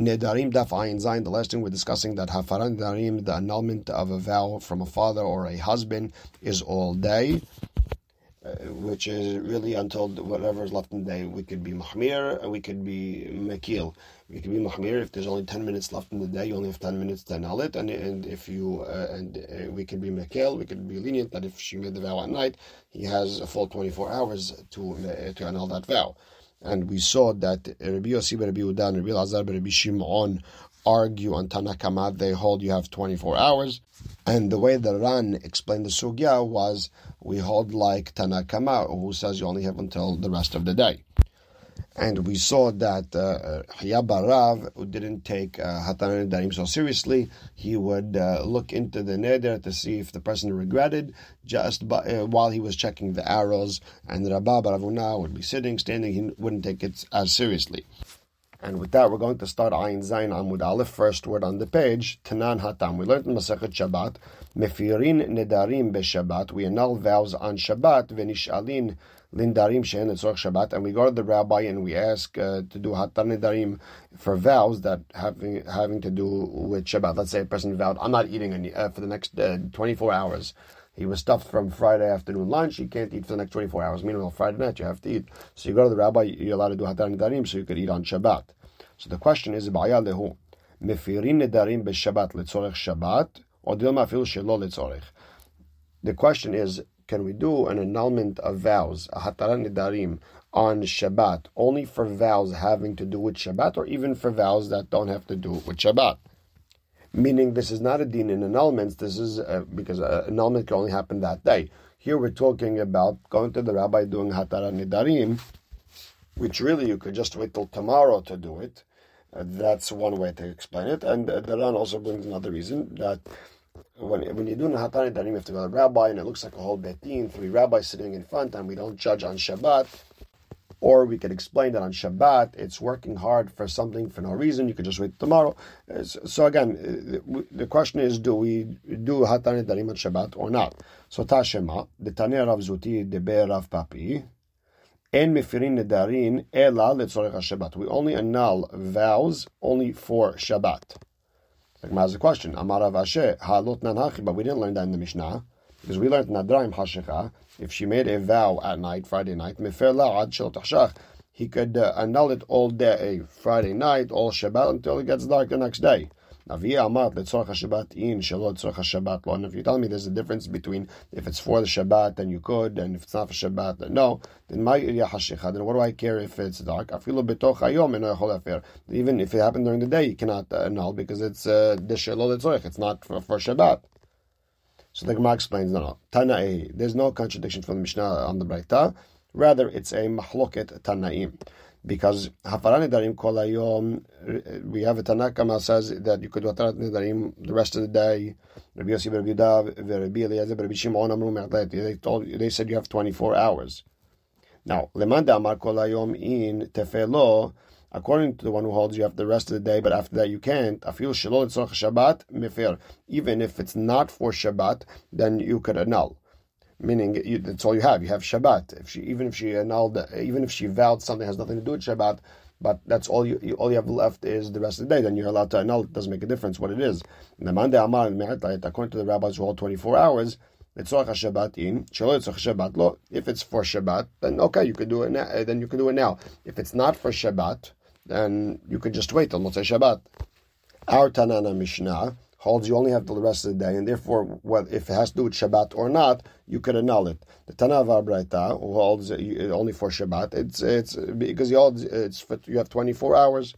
Nedarim Daf Ayin Zayin. The last thing we're discussing that Hafaran Nedarim, the annulment of a vow from a father or a husband, is all day. Uh, which is really until whatever is left in the day. We could be mahmir, we could be makil. We could be mahmir if there's only ten minutes left in the day. You only have ten minutes to annul it, and and if you uh, and uh, we could be makil. We could be lenient that if she made the vow at night, he has a full twenty four hours to uh, to annul that vow. And we saw that Rabbi Yossi, Rabbi Udan, Rabbi Lazar, Rabbi Shimon argue on Tanakama, they hold you have 24 hours. And the way the Ran explained the Sugya was we hold like Tanakama, who says you only have until the rest of the day. And we saw that uh, Rav, who didn't take uh, Hatan Darim so seriously, he would uh, look into the neder to see if the person regretted just by, uh, while he was checking the arrows. And Rabba Baravuna would be sitting, standing, he wouldn't take it as seriously. And with that, we're going to start Ayin Zayin Amud Aleph, first word on the page, Tanan Hatam. We learned in Masachet Shabbat, Mefirin Nedarim Shabbat. We annul vows on Shabbat, Venishalin Lindarim Shein Letzorch Shabbat. And we go to the rabbi and we ask uh, to do Hatan Nedarim for vows that having having to do with Shabbat. Let's say a person vowed, I'm not eating any, uh, for the next uh, 24 hours. He was stuffed from Friday afternoon lunch. He can't eat for the next 24 hours. Meanwhile, Friday night you have to eat. So you go to the rabbi, you're allowed to do Hatar Nidarim so you could eat on Shabbat. So the question is, Ba'ya lehu, b'Shabbat letzorech Shabbat, or shelo letzorech. The question is, can we do an annulment of vows, a Hatar Nidarim, on Shabbat, only for vows having to do with Shabbat, or even for vows that don't have to do with Shabbat? Meaning this is not a din in annulments. This is uh, because uh, annulment can only happen that day. Here we're talking about going to the rabbi doing hatara nidarim, which really you could just wait till tomorrow to do it. Uh, that's one way to explain it. And uh, the Ran also brings another reason that when, when you're doing hatara nidarim, you have to go to the rabbi, and it looks like a whole betin, three rabbis sitting in front, and we don't judge on Shabbat. Or we could explain that on Shabbat it's working hard for something for no reason. You could just wait tomorrow. So again, uh, the question is: Do we do Hatan Darim on Shabbat or not? So Tashema, the Tanya Rav Zuti, the Be'er Rav Papi, En mefirin nedarin ela letzorech Shabbat. We only annul vows only for Shabbat. Like Ma's question. Amar Rav Ashi, halot nan but we didn't learn that in the Mishnah. Because we learned Nadraim Hashicha, if she made a vow at night, Friday night, he could uh, annul it all day, Friday night, all Shabbat, until it gets dark the next day. Now, if you tell me there's a difference between if it's for the Shabbat, then you could, and if it's not for Shabbat, then no, then my then what do I care if it's dark? Even if it happened during the day, you cannot uh, annul because it's uh, it's not for, for Shabbat. So the Gemara explains, no, no, Tana'i, there's no contradiction from the Mishnah on the Braita. Rather, it's a mahloket Tana'im. Because Hafaran Nedarim Kolayom, we have a Tanakama says that you could do Hafaran Nedarim the rest of the day. Rabbi Yossi, Rabbi Yudav, Rabbi Eliezer, Rabbi Shimon, Amru Me'atlet. They told, they said you have 24 hours. Now, Lemanda Amar Kol Hayom in Tefelo, According to the one who holds you have the rest of the day, but after that you can't. Afil Shabbat mifir. Even if it's not for Shabbat, then you could annul. Meaning you, that's all you have. You have Shabbat. If she even if she annulled, even if she vowed something has nothing to do with Shabbat, but that's all you all you have left is the rest of the day. Then you're allowed to annul. It doesn't make a difference what it is. According to the rabbis who hold 24 hours, it's all Shabbat in Shiloh Shabbat. if it's for Shabbat, then okay, you could do it now. Then you could do it now. If it's not for Shabbat, then you could just wait till Motzei Shabbat. Our Tanana Mishnah holds you only have till the rest of the day, and therefore, well, if it has to do with Shabbat or not, you could annul it. The Tana Braita, holds uh, it uh, only for Shabbat, it's it's because you holds it's you have twenty four hours.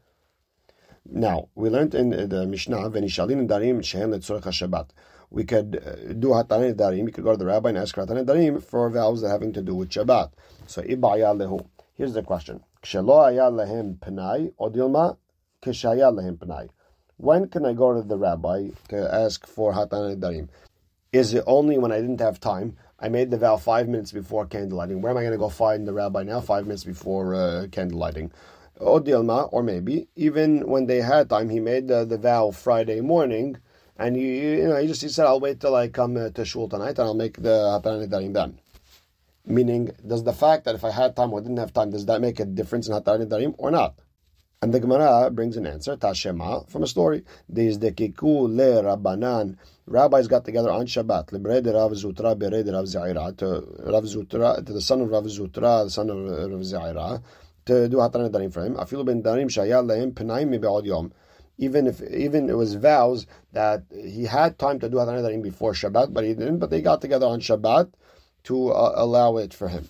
Now we learned in uh, the Mishnah, "Venishalin darim shehem letzorech Shabbat." We could uh, do hatanet darim. You could go to the rabbi and ask hatanet darim for vows that having to do with Shabbat. So ibaya lehu. Here's the question: when can I go to the rabbi to ask for Hatan Darim? Is it only when I didn't have time? I made the vow five minutes before candlelighting. Where am I going to go find the rabbi now? Five minutes before uh, candlelighting. Odilma, or maybe even when they had time, he made the, the vow Friday morning, and he, you know, he just he said, "I'll wait till I come uh, to shul tonight, and I'll make the hatan darim then." Meaning, does the fact that if I had time or didn't have time, does that make a difference in Hatar Nidarim or not? And the Gemara brings an answer, Tashema, from a story. Dizdekiku le Rabbanan. Rabbis got together on Shabbat. Libred Rav Zutra bered Rav Zaira. To Rav Zutra, to the son of Rav Zutra, the son of Rav Zaira, to do Hatan Darim for him. Afilu ben Darim shayal lehem penaim mibe'od yom. Even if even it was vows that he had time to do Hatan Darim before Shabbat, but he didn't. But they got together on Shabbat to uh, allow it for him.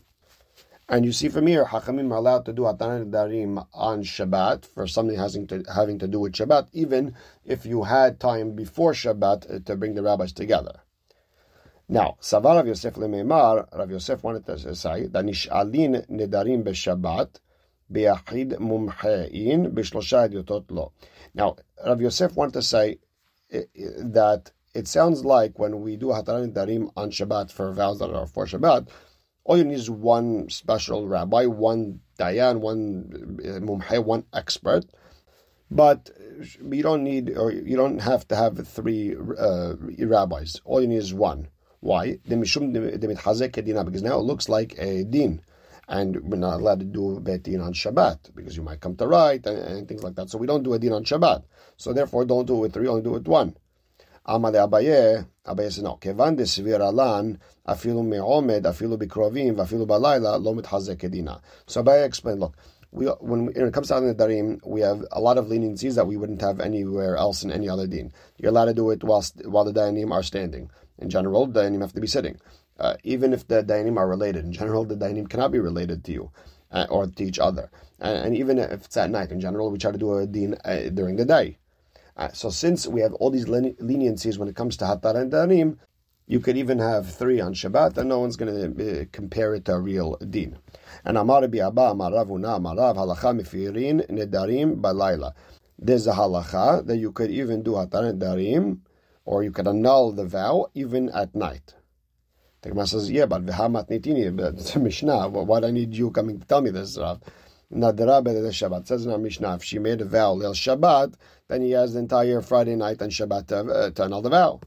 And you see from here, Hachamim are allowed to do Hatan Darim on Shabbat for something having to, having to do with Shabbat, even if you had time before Shabbat uh, to bring the rabbis together. Now, Savar Rav Yosef Lememar, Rav Yosef wanted to say that Nish'alin Nedarim B'Shabbat B'Yachid Mumchein B'Shlosha Yotot Lo. Now, Rav Yosef wanted to say uh, that it sounds like when we do Hatan Darim on Shabbat for vows that are for Shabbat, all you need is one special rabbi, one dayan, one uh, mumhe, one expert. But you don't need, or you don't have to have three uh, rabbis. All you need is one. Why? Because now it looks like a din, and we're not allowed to do bet din on Shabbat because you might come to right and, and, things like that. So we don't do a din on Shabbat. So therefore, don't do it with three, only do it with one. Abaye says no. Kevan de svir alan afilu me'omed afilu bikrovim afilu balayla lo mitchazek kedina. So Abaye explained, look, we, when, when it comes to the darim, we have a lot of leniencies that we wouldn't have anywhere else in any other din. You're allowed to do it whilst while the dayanim are standing. In general, the dayanim have to be sitting. Uh, even if the dayanim are related, in general, the dayanim cannot be related to you uh, or to each other. And, and, even if it's at night, in general, we try to do a din uh, during the day. Uh, so since we have all these leniencies when it comes to Hatar and Darim, you could even have three on Shabbat, and no one's going to uh, compare it to a real din. And Amar bi Abba, Amar Ravuna, Halacha Mifirin, Nedarim, Balayla. There's a halacha that you could even do Hatar and Darim, or you could annul the vow even at night. The Gemara says, yeah, but V'hamat Nitini, but a Mishnah. Why do I need you coming to tell me this, Rav? Nadra the Shabbat. Says in our Mishnah, if she made a vow Lil Shabbat, then he has the entire Friday night and Shabbat to, uh, to annul the vow.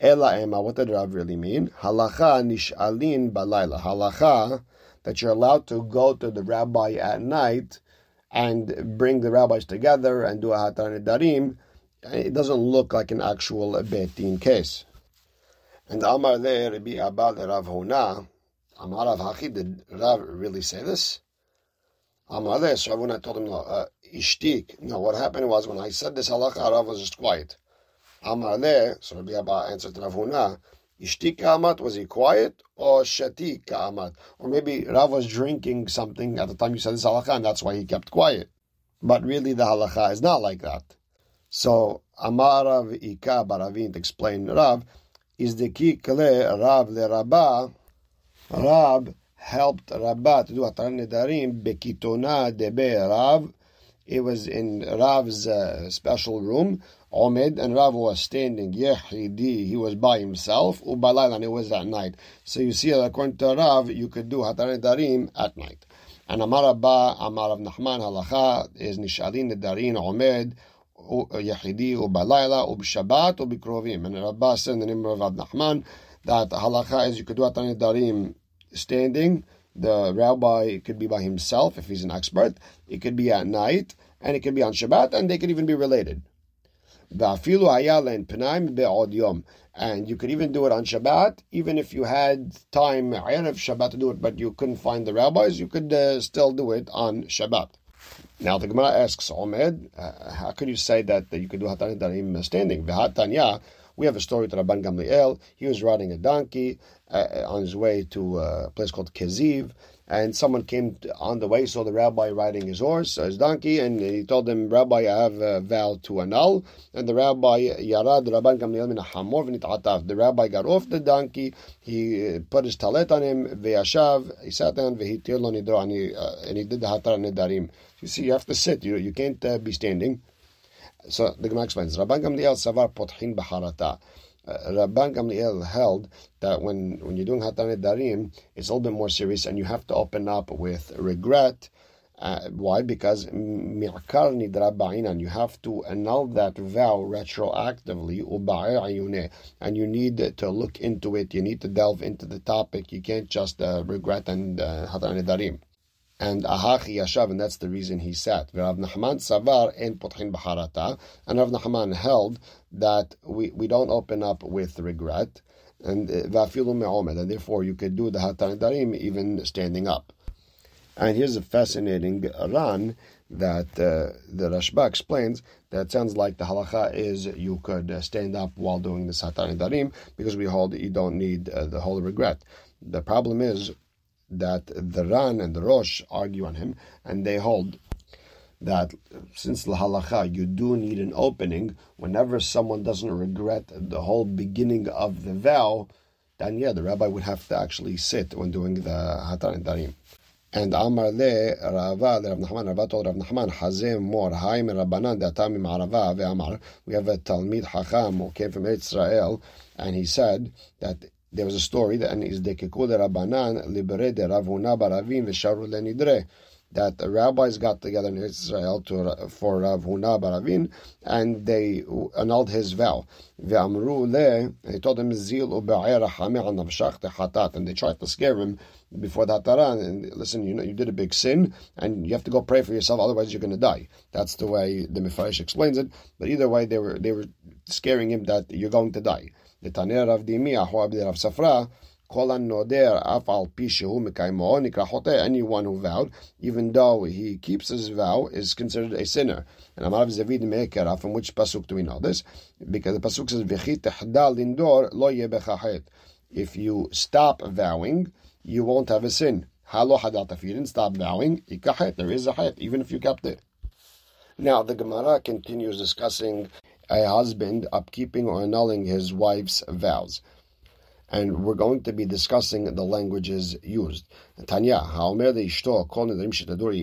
Ela Ema, what did Rav really mean? Halacha nish'alin balayla. Halacha, that you're allowed to go to the rabbi at night and bring the rabbis together and do a hatan darim. It doesn't look like an actual betin case. And Amar le Rabbi Abba Rav Huna, Amar Rav Hachi, did Rav really say this? Amaleh, so Ravuna told him, no, uh, ishtik. No, what happened was when I said this halacha, Rav was just quiet. Amaleh, so Rabbi Abba answered to Ravuna, ishtik ka'amat, was he quiet? Or shatik ka'amat? Or maybe Rav was drinking something at the time you said this halacha, and that's why he kept quiet. But really the halacha is not like that. So, Amar Amarav Ika Baravin explained Rav, is the ki kle Rav le Rabbah, Rav helped Rabbah to do Atan Nedarim Bekitona Debe Rav. It was in Rav's uh, special room. Omed and Rav was standing. Yehidi, he was by himself. Ubalayla, and it was at night. So you see, according to Rav, you could do Hatan Nedarim at night. And Amar Abba, Amar of Nachman Halacha is Nishalin Nedarim Omed. Yehidi ubalayla ubshabat ubikrovim. And Rabbah said in the name of Rab Nachman that halacha is you could do Hatan Nedarim standing. The rabbi could be by himself if he's an expert. It could be at night, and it could be on Shabbat, and they could even be related. And you could even do it on Shabbat, even if you had time of Shabbat to do it, but you couldn't find the rabbis, you could uh, still do it on Shabbat. Now the Gemara asks, Omed, uh, how could you say that, that you could do Hatan standing? We have a story to Rabban Gamliel. He was riding a donkey uh, on his way to a place called Keziv, and someone came on the way, saw the rabbi riding his horse, his donkey, and he told him, Rabbi, I have a vow to annul. And the rabbi, Yarad Rabban Gamliel min hamor The rabbi got off the donkey, he uh, put his talet on him, ve'ashav, he sat down, ve'hitir lo nidro, and he, uh, did the hatar nedarim. You see, you have to sit, you, you can't uh, be standing. So the Gemara explains, Rabban Gamliel savar pothin b'harata. Uh, Rabban Gamliel held that when, when you're doing Hatan Darim, it's a little bit more serious and you have to open up with regret. Uh, why? Because mi'akar nidra you have to annul that vow retroactively, and you need to look into it, you need to delve into the topic, you can't just uh, regret and uh, Hatan Darim. And ahachi yashav, and that's the reason he sat. Rav Nachman savar en potchin b'harata, and Rav Nachman held that we, we don't open up with regret, and vafilu me'omed, and therefore you could do the hatan darim even standing up. And here's a fascinating Ran that uh, the Rashba explains that sounds like the halacha is you could uh, stand up while doing the Hatan Darim because we hold you don't need uh, the whole regret. The problem is that the Ran and the Rosh argue on him, and they hold that since the halacha you do need an opening whenever someone doesn't regret the whole beginning of the vow, then yeah, the rabbi would have to actually sit when doing the hatan and darim. And Amar le Rava, the Rav Nachman, Rava told Rav Nachman, Hazem mor haim Rabbanan datamim Arava ve'amar. We have a Talmid Hacham who came from Israel, and he said that there was a story that de Rabbanan libere de Ravuna baravim v'sharu lenidre that the rabbis got together in Israel to, for Rav Huna Baravin, and they annulled his vow. They told him, Zil and they tried to scare him before the Hataran, and listen, you know, you did a big sin, and you have to go pray for yourself, otherwise you're going to die. That's the way the Mefarish explains it, but either way, they were they were scaring him that you're going to die. The Tanir Rav Dimi, Rav Safra, anyone who vowed, even though he keeps his vow, is considered a sinner. And Amarav Zavid Me'ekara, from which pasuk do we know this? Because the pasuk says, lindor lo If you stop vowing, you won't have a sin. Halo hadat, if you didn't stop vowing, there is a hayat, even if you kept it. Now, the Gemara continues discussing a husband upkeeping or annulling his wife's vows and we're going to be discussing the languages used. Tanya,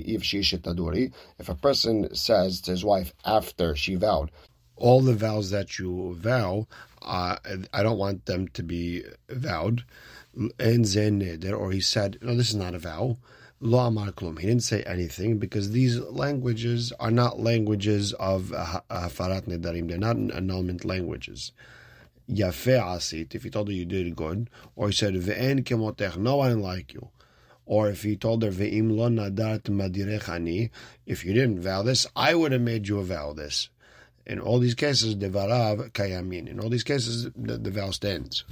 if She. If a person says to his wife after she vowed, all the vows that you vow, uh, I don't want them to be vowed. And Or he said, no, this is not a vow. Lo amar klum. He didn't say anything because these languages are not languages of hafarat nedarim. They're not annulment languages. Yafe asit, if he told her you did good, or he said ve'en kemotech, no one like you, or if he told her ve'im lo nadat madirechani, if you didn't vow this, I would have made you vow this. In all these cases, devarav kayamin. In all these cases, the, the vow stands.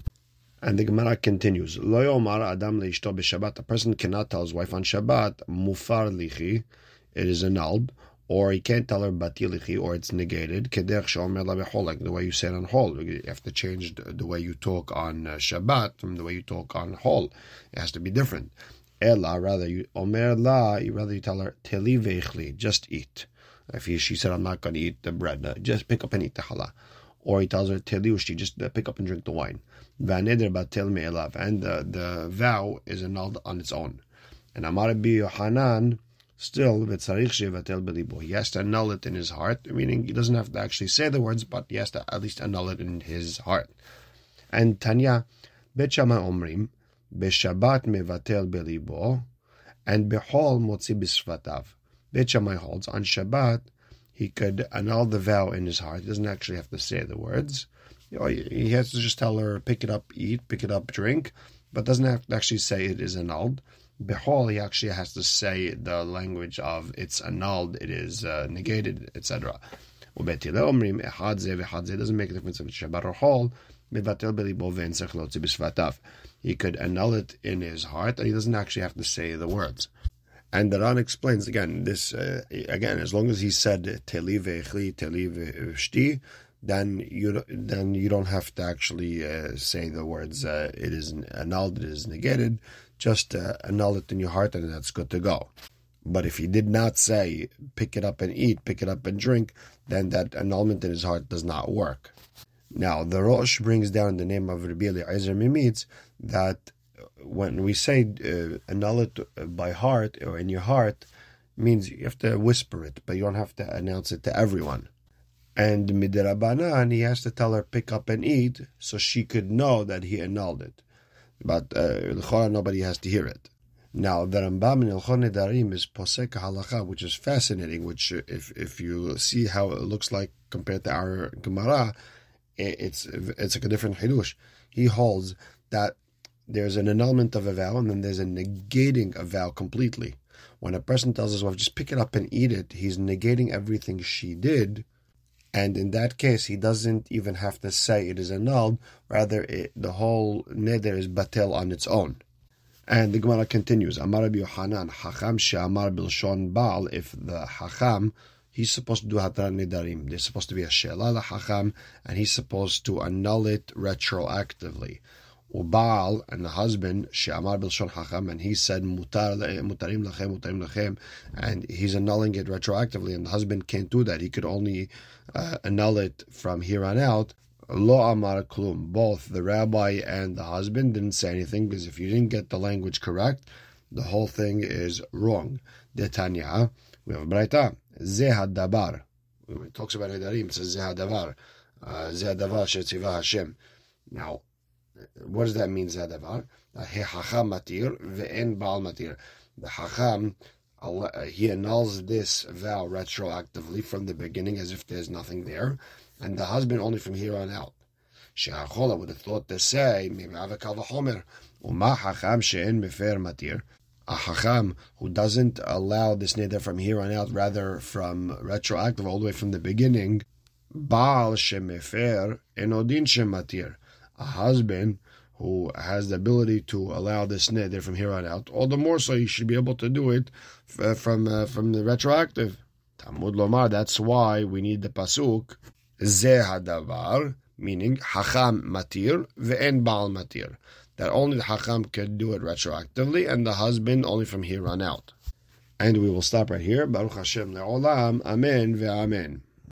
And the Gemara continues, Lo yomar adam leishto b'Shabbat. A person cannot tell his wife on Shabbat, mufar lichi, it is annulled, or he can't tell her batilichi, or it's negated. Kederch shomer like the way you say it on hol. You have to change the, way you talk on uh, Shabbat from the way you talk on hol. It has to be different. Ella, rather you omer la, you rather you tell her teli just eat. If he, she said, I'm not going to eat the bread, uh, just pick up and eat the challah. Or he tells her teliushti, just uh, pick up and drink the wine. And the, the vow is annulled on its own. And Amar bi Yohanan, Still, he has to annul it in his heart, meaning he doesn't have to actually say the words, but he has to at least annul it in his heart. And Tanya, Bet Omrim, Beshabat mevatel belibo, and Behol motzi bisvatav. Bet holds on Shabbat he could annul the vow in his heart. He doesn't actually have to say the words. He has to just tell her, pick it up, eat, pick it up, drink, but doesn't have to actually say it is annulled. Behol, he actually has to say the language of it's annulled, it is uh, negated, etc. It doesn't make a difference if it's Shabbat or Hol. He could annul it in his heart, and he doesn't actually have to say the words. And the Ran explains again this uh, again as long as he said teli ve'echli teli ve'shti, then you then you don't have to actually uh, say the words. Uh, it is annulled. It is negated just uh, annul it in your heart and that's good to go. But if he did not say, pick it up and eat, pick it up and drink, then that annulment in his heart does not work. Now, the Rosh brings down the name of Rabbi Eliezer Mimitz that when we say uh, annul it by heart or in your heart, means you have to whisper it, but you don't have to announce it to everyone. And Midrabanan, he has to tell her, pick up and eat, so she could know that he annulled it but uh, nobody has to hear it. Now, the Rambam in Ilchon Nedarim is posek halacha, which is fascinating. Which, if if you see how it looks like compared to our Gemara, it's it's like a different chidush. He holds that there's an annulment of a vow and then there's a negating a vow completely. When a person tells his wife, just pick it up and eat it, he's negating everything she did. And in that case, he doesn't even have to say it is annulled. Rather, it, the whole neder is batel on its own. And the Gemara continues, Amar Rabbi Yohanan, Hacham she'amar bilshon baal, if the Hacham, he's supposed to do Hatarat Nidarim. There's supposed to be a She'ela Hacham, and he's supposed to annul it retroactively. Ubal and the husband She'amar Bilshon Hacham, and he said Mutar Mutarim Lachem Mutarim Lachem, and he's annulling it retroactively, and the husband can't do that. He could only uh, annul it from here on out. Lo Amar Klum. Both the rabbi and the husband didn't say anything because if you didn't get the language correct, the whole thing is wrong. Detanya, we have a braita. Zeh dabar. When it talks about Nedarim, it says Zeh davar. Uh, Zeh davar Hashem. Now, what does that mean, Zeh davar? Uh, he hacham matir ve'en baal matir. The hacham uh, he annuls this vow retroactively from the beginning as if there's nothing there and the husband only from here on out. She'achola would have thought to say, maybe avakal v'chomer, uma hacham she'en mefer matir, a hacham who doesn't allow this neder from here on out, rather from retroactive all the way from the beginning, baal shemefer enodin shematir, a husband who has the ability to allow this neder from here on out, all the more so he should be able to do it from uh, from the retroactive. Talmud Lomar, that's why we need the pasuk Zeh hadavar, meaning hacham matir ve'en baal matir. That only the hacham can do it retroactively, and the husband only from here on out. And we will stop right here. Baruch Hashem le'olam. Amen ve'amen.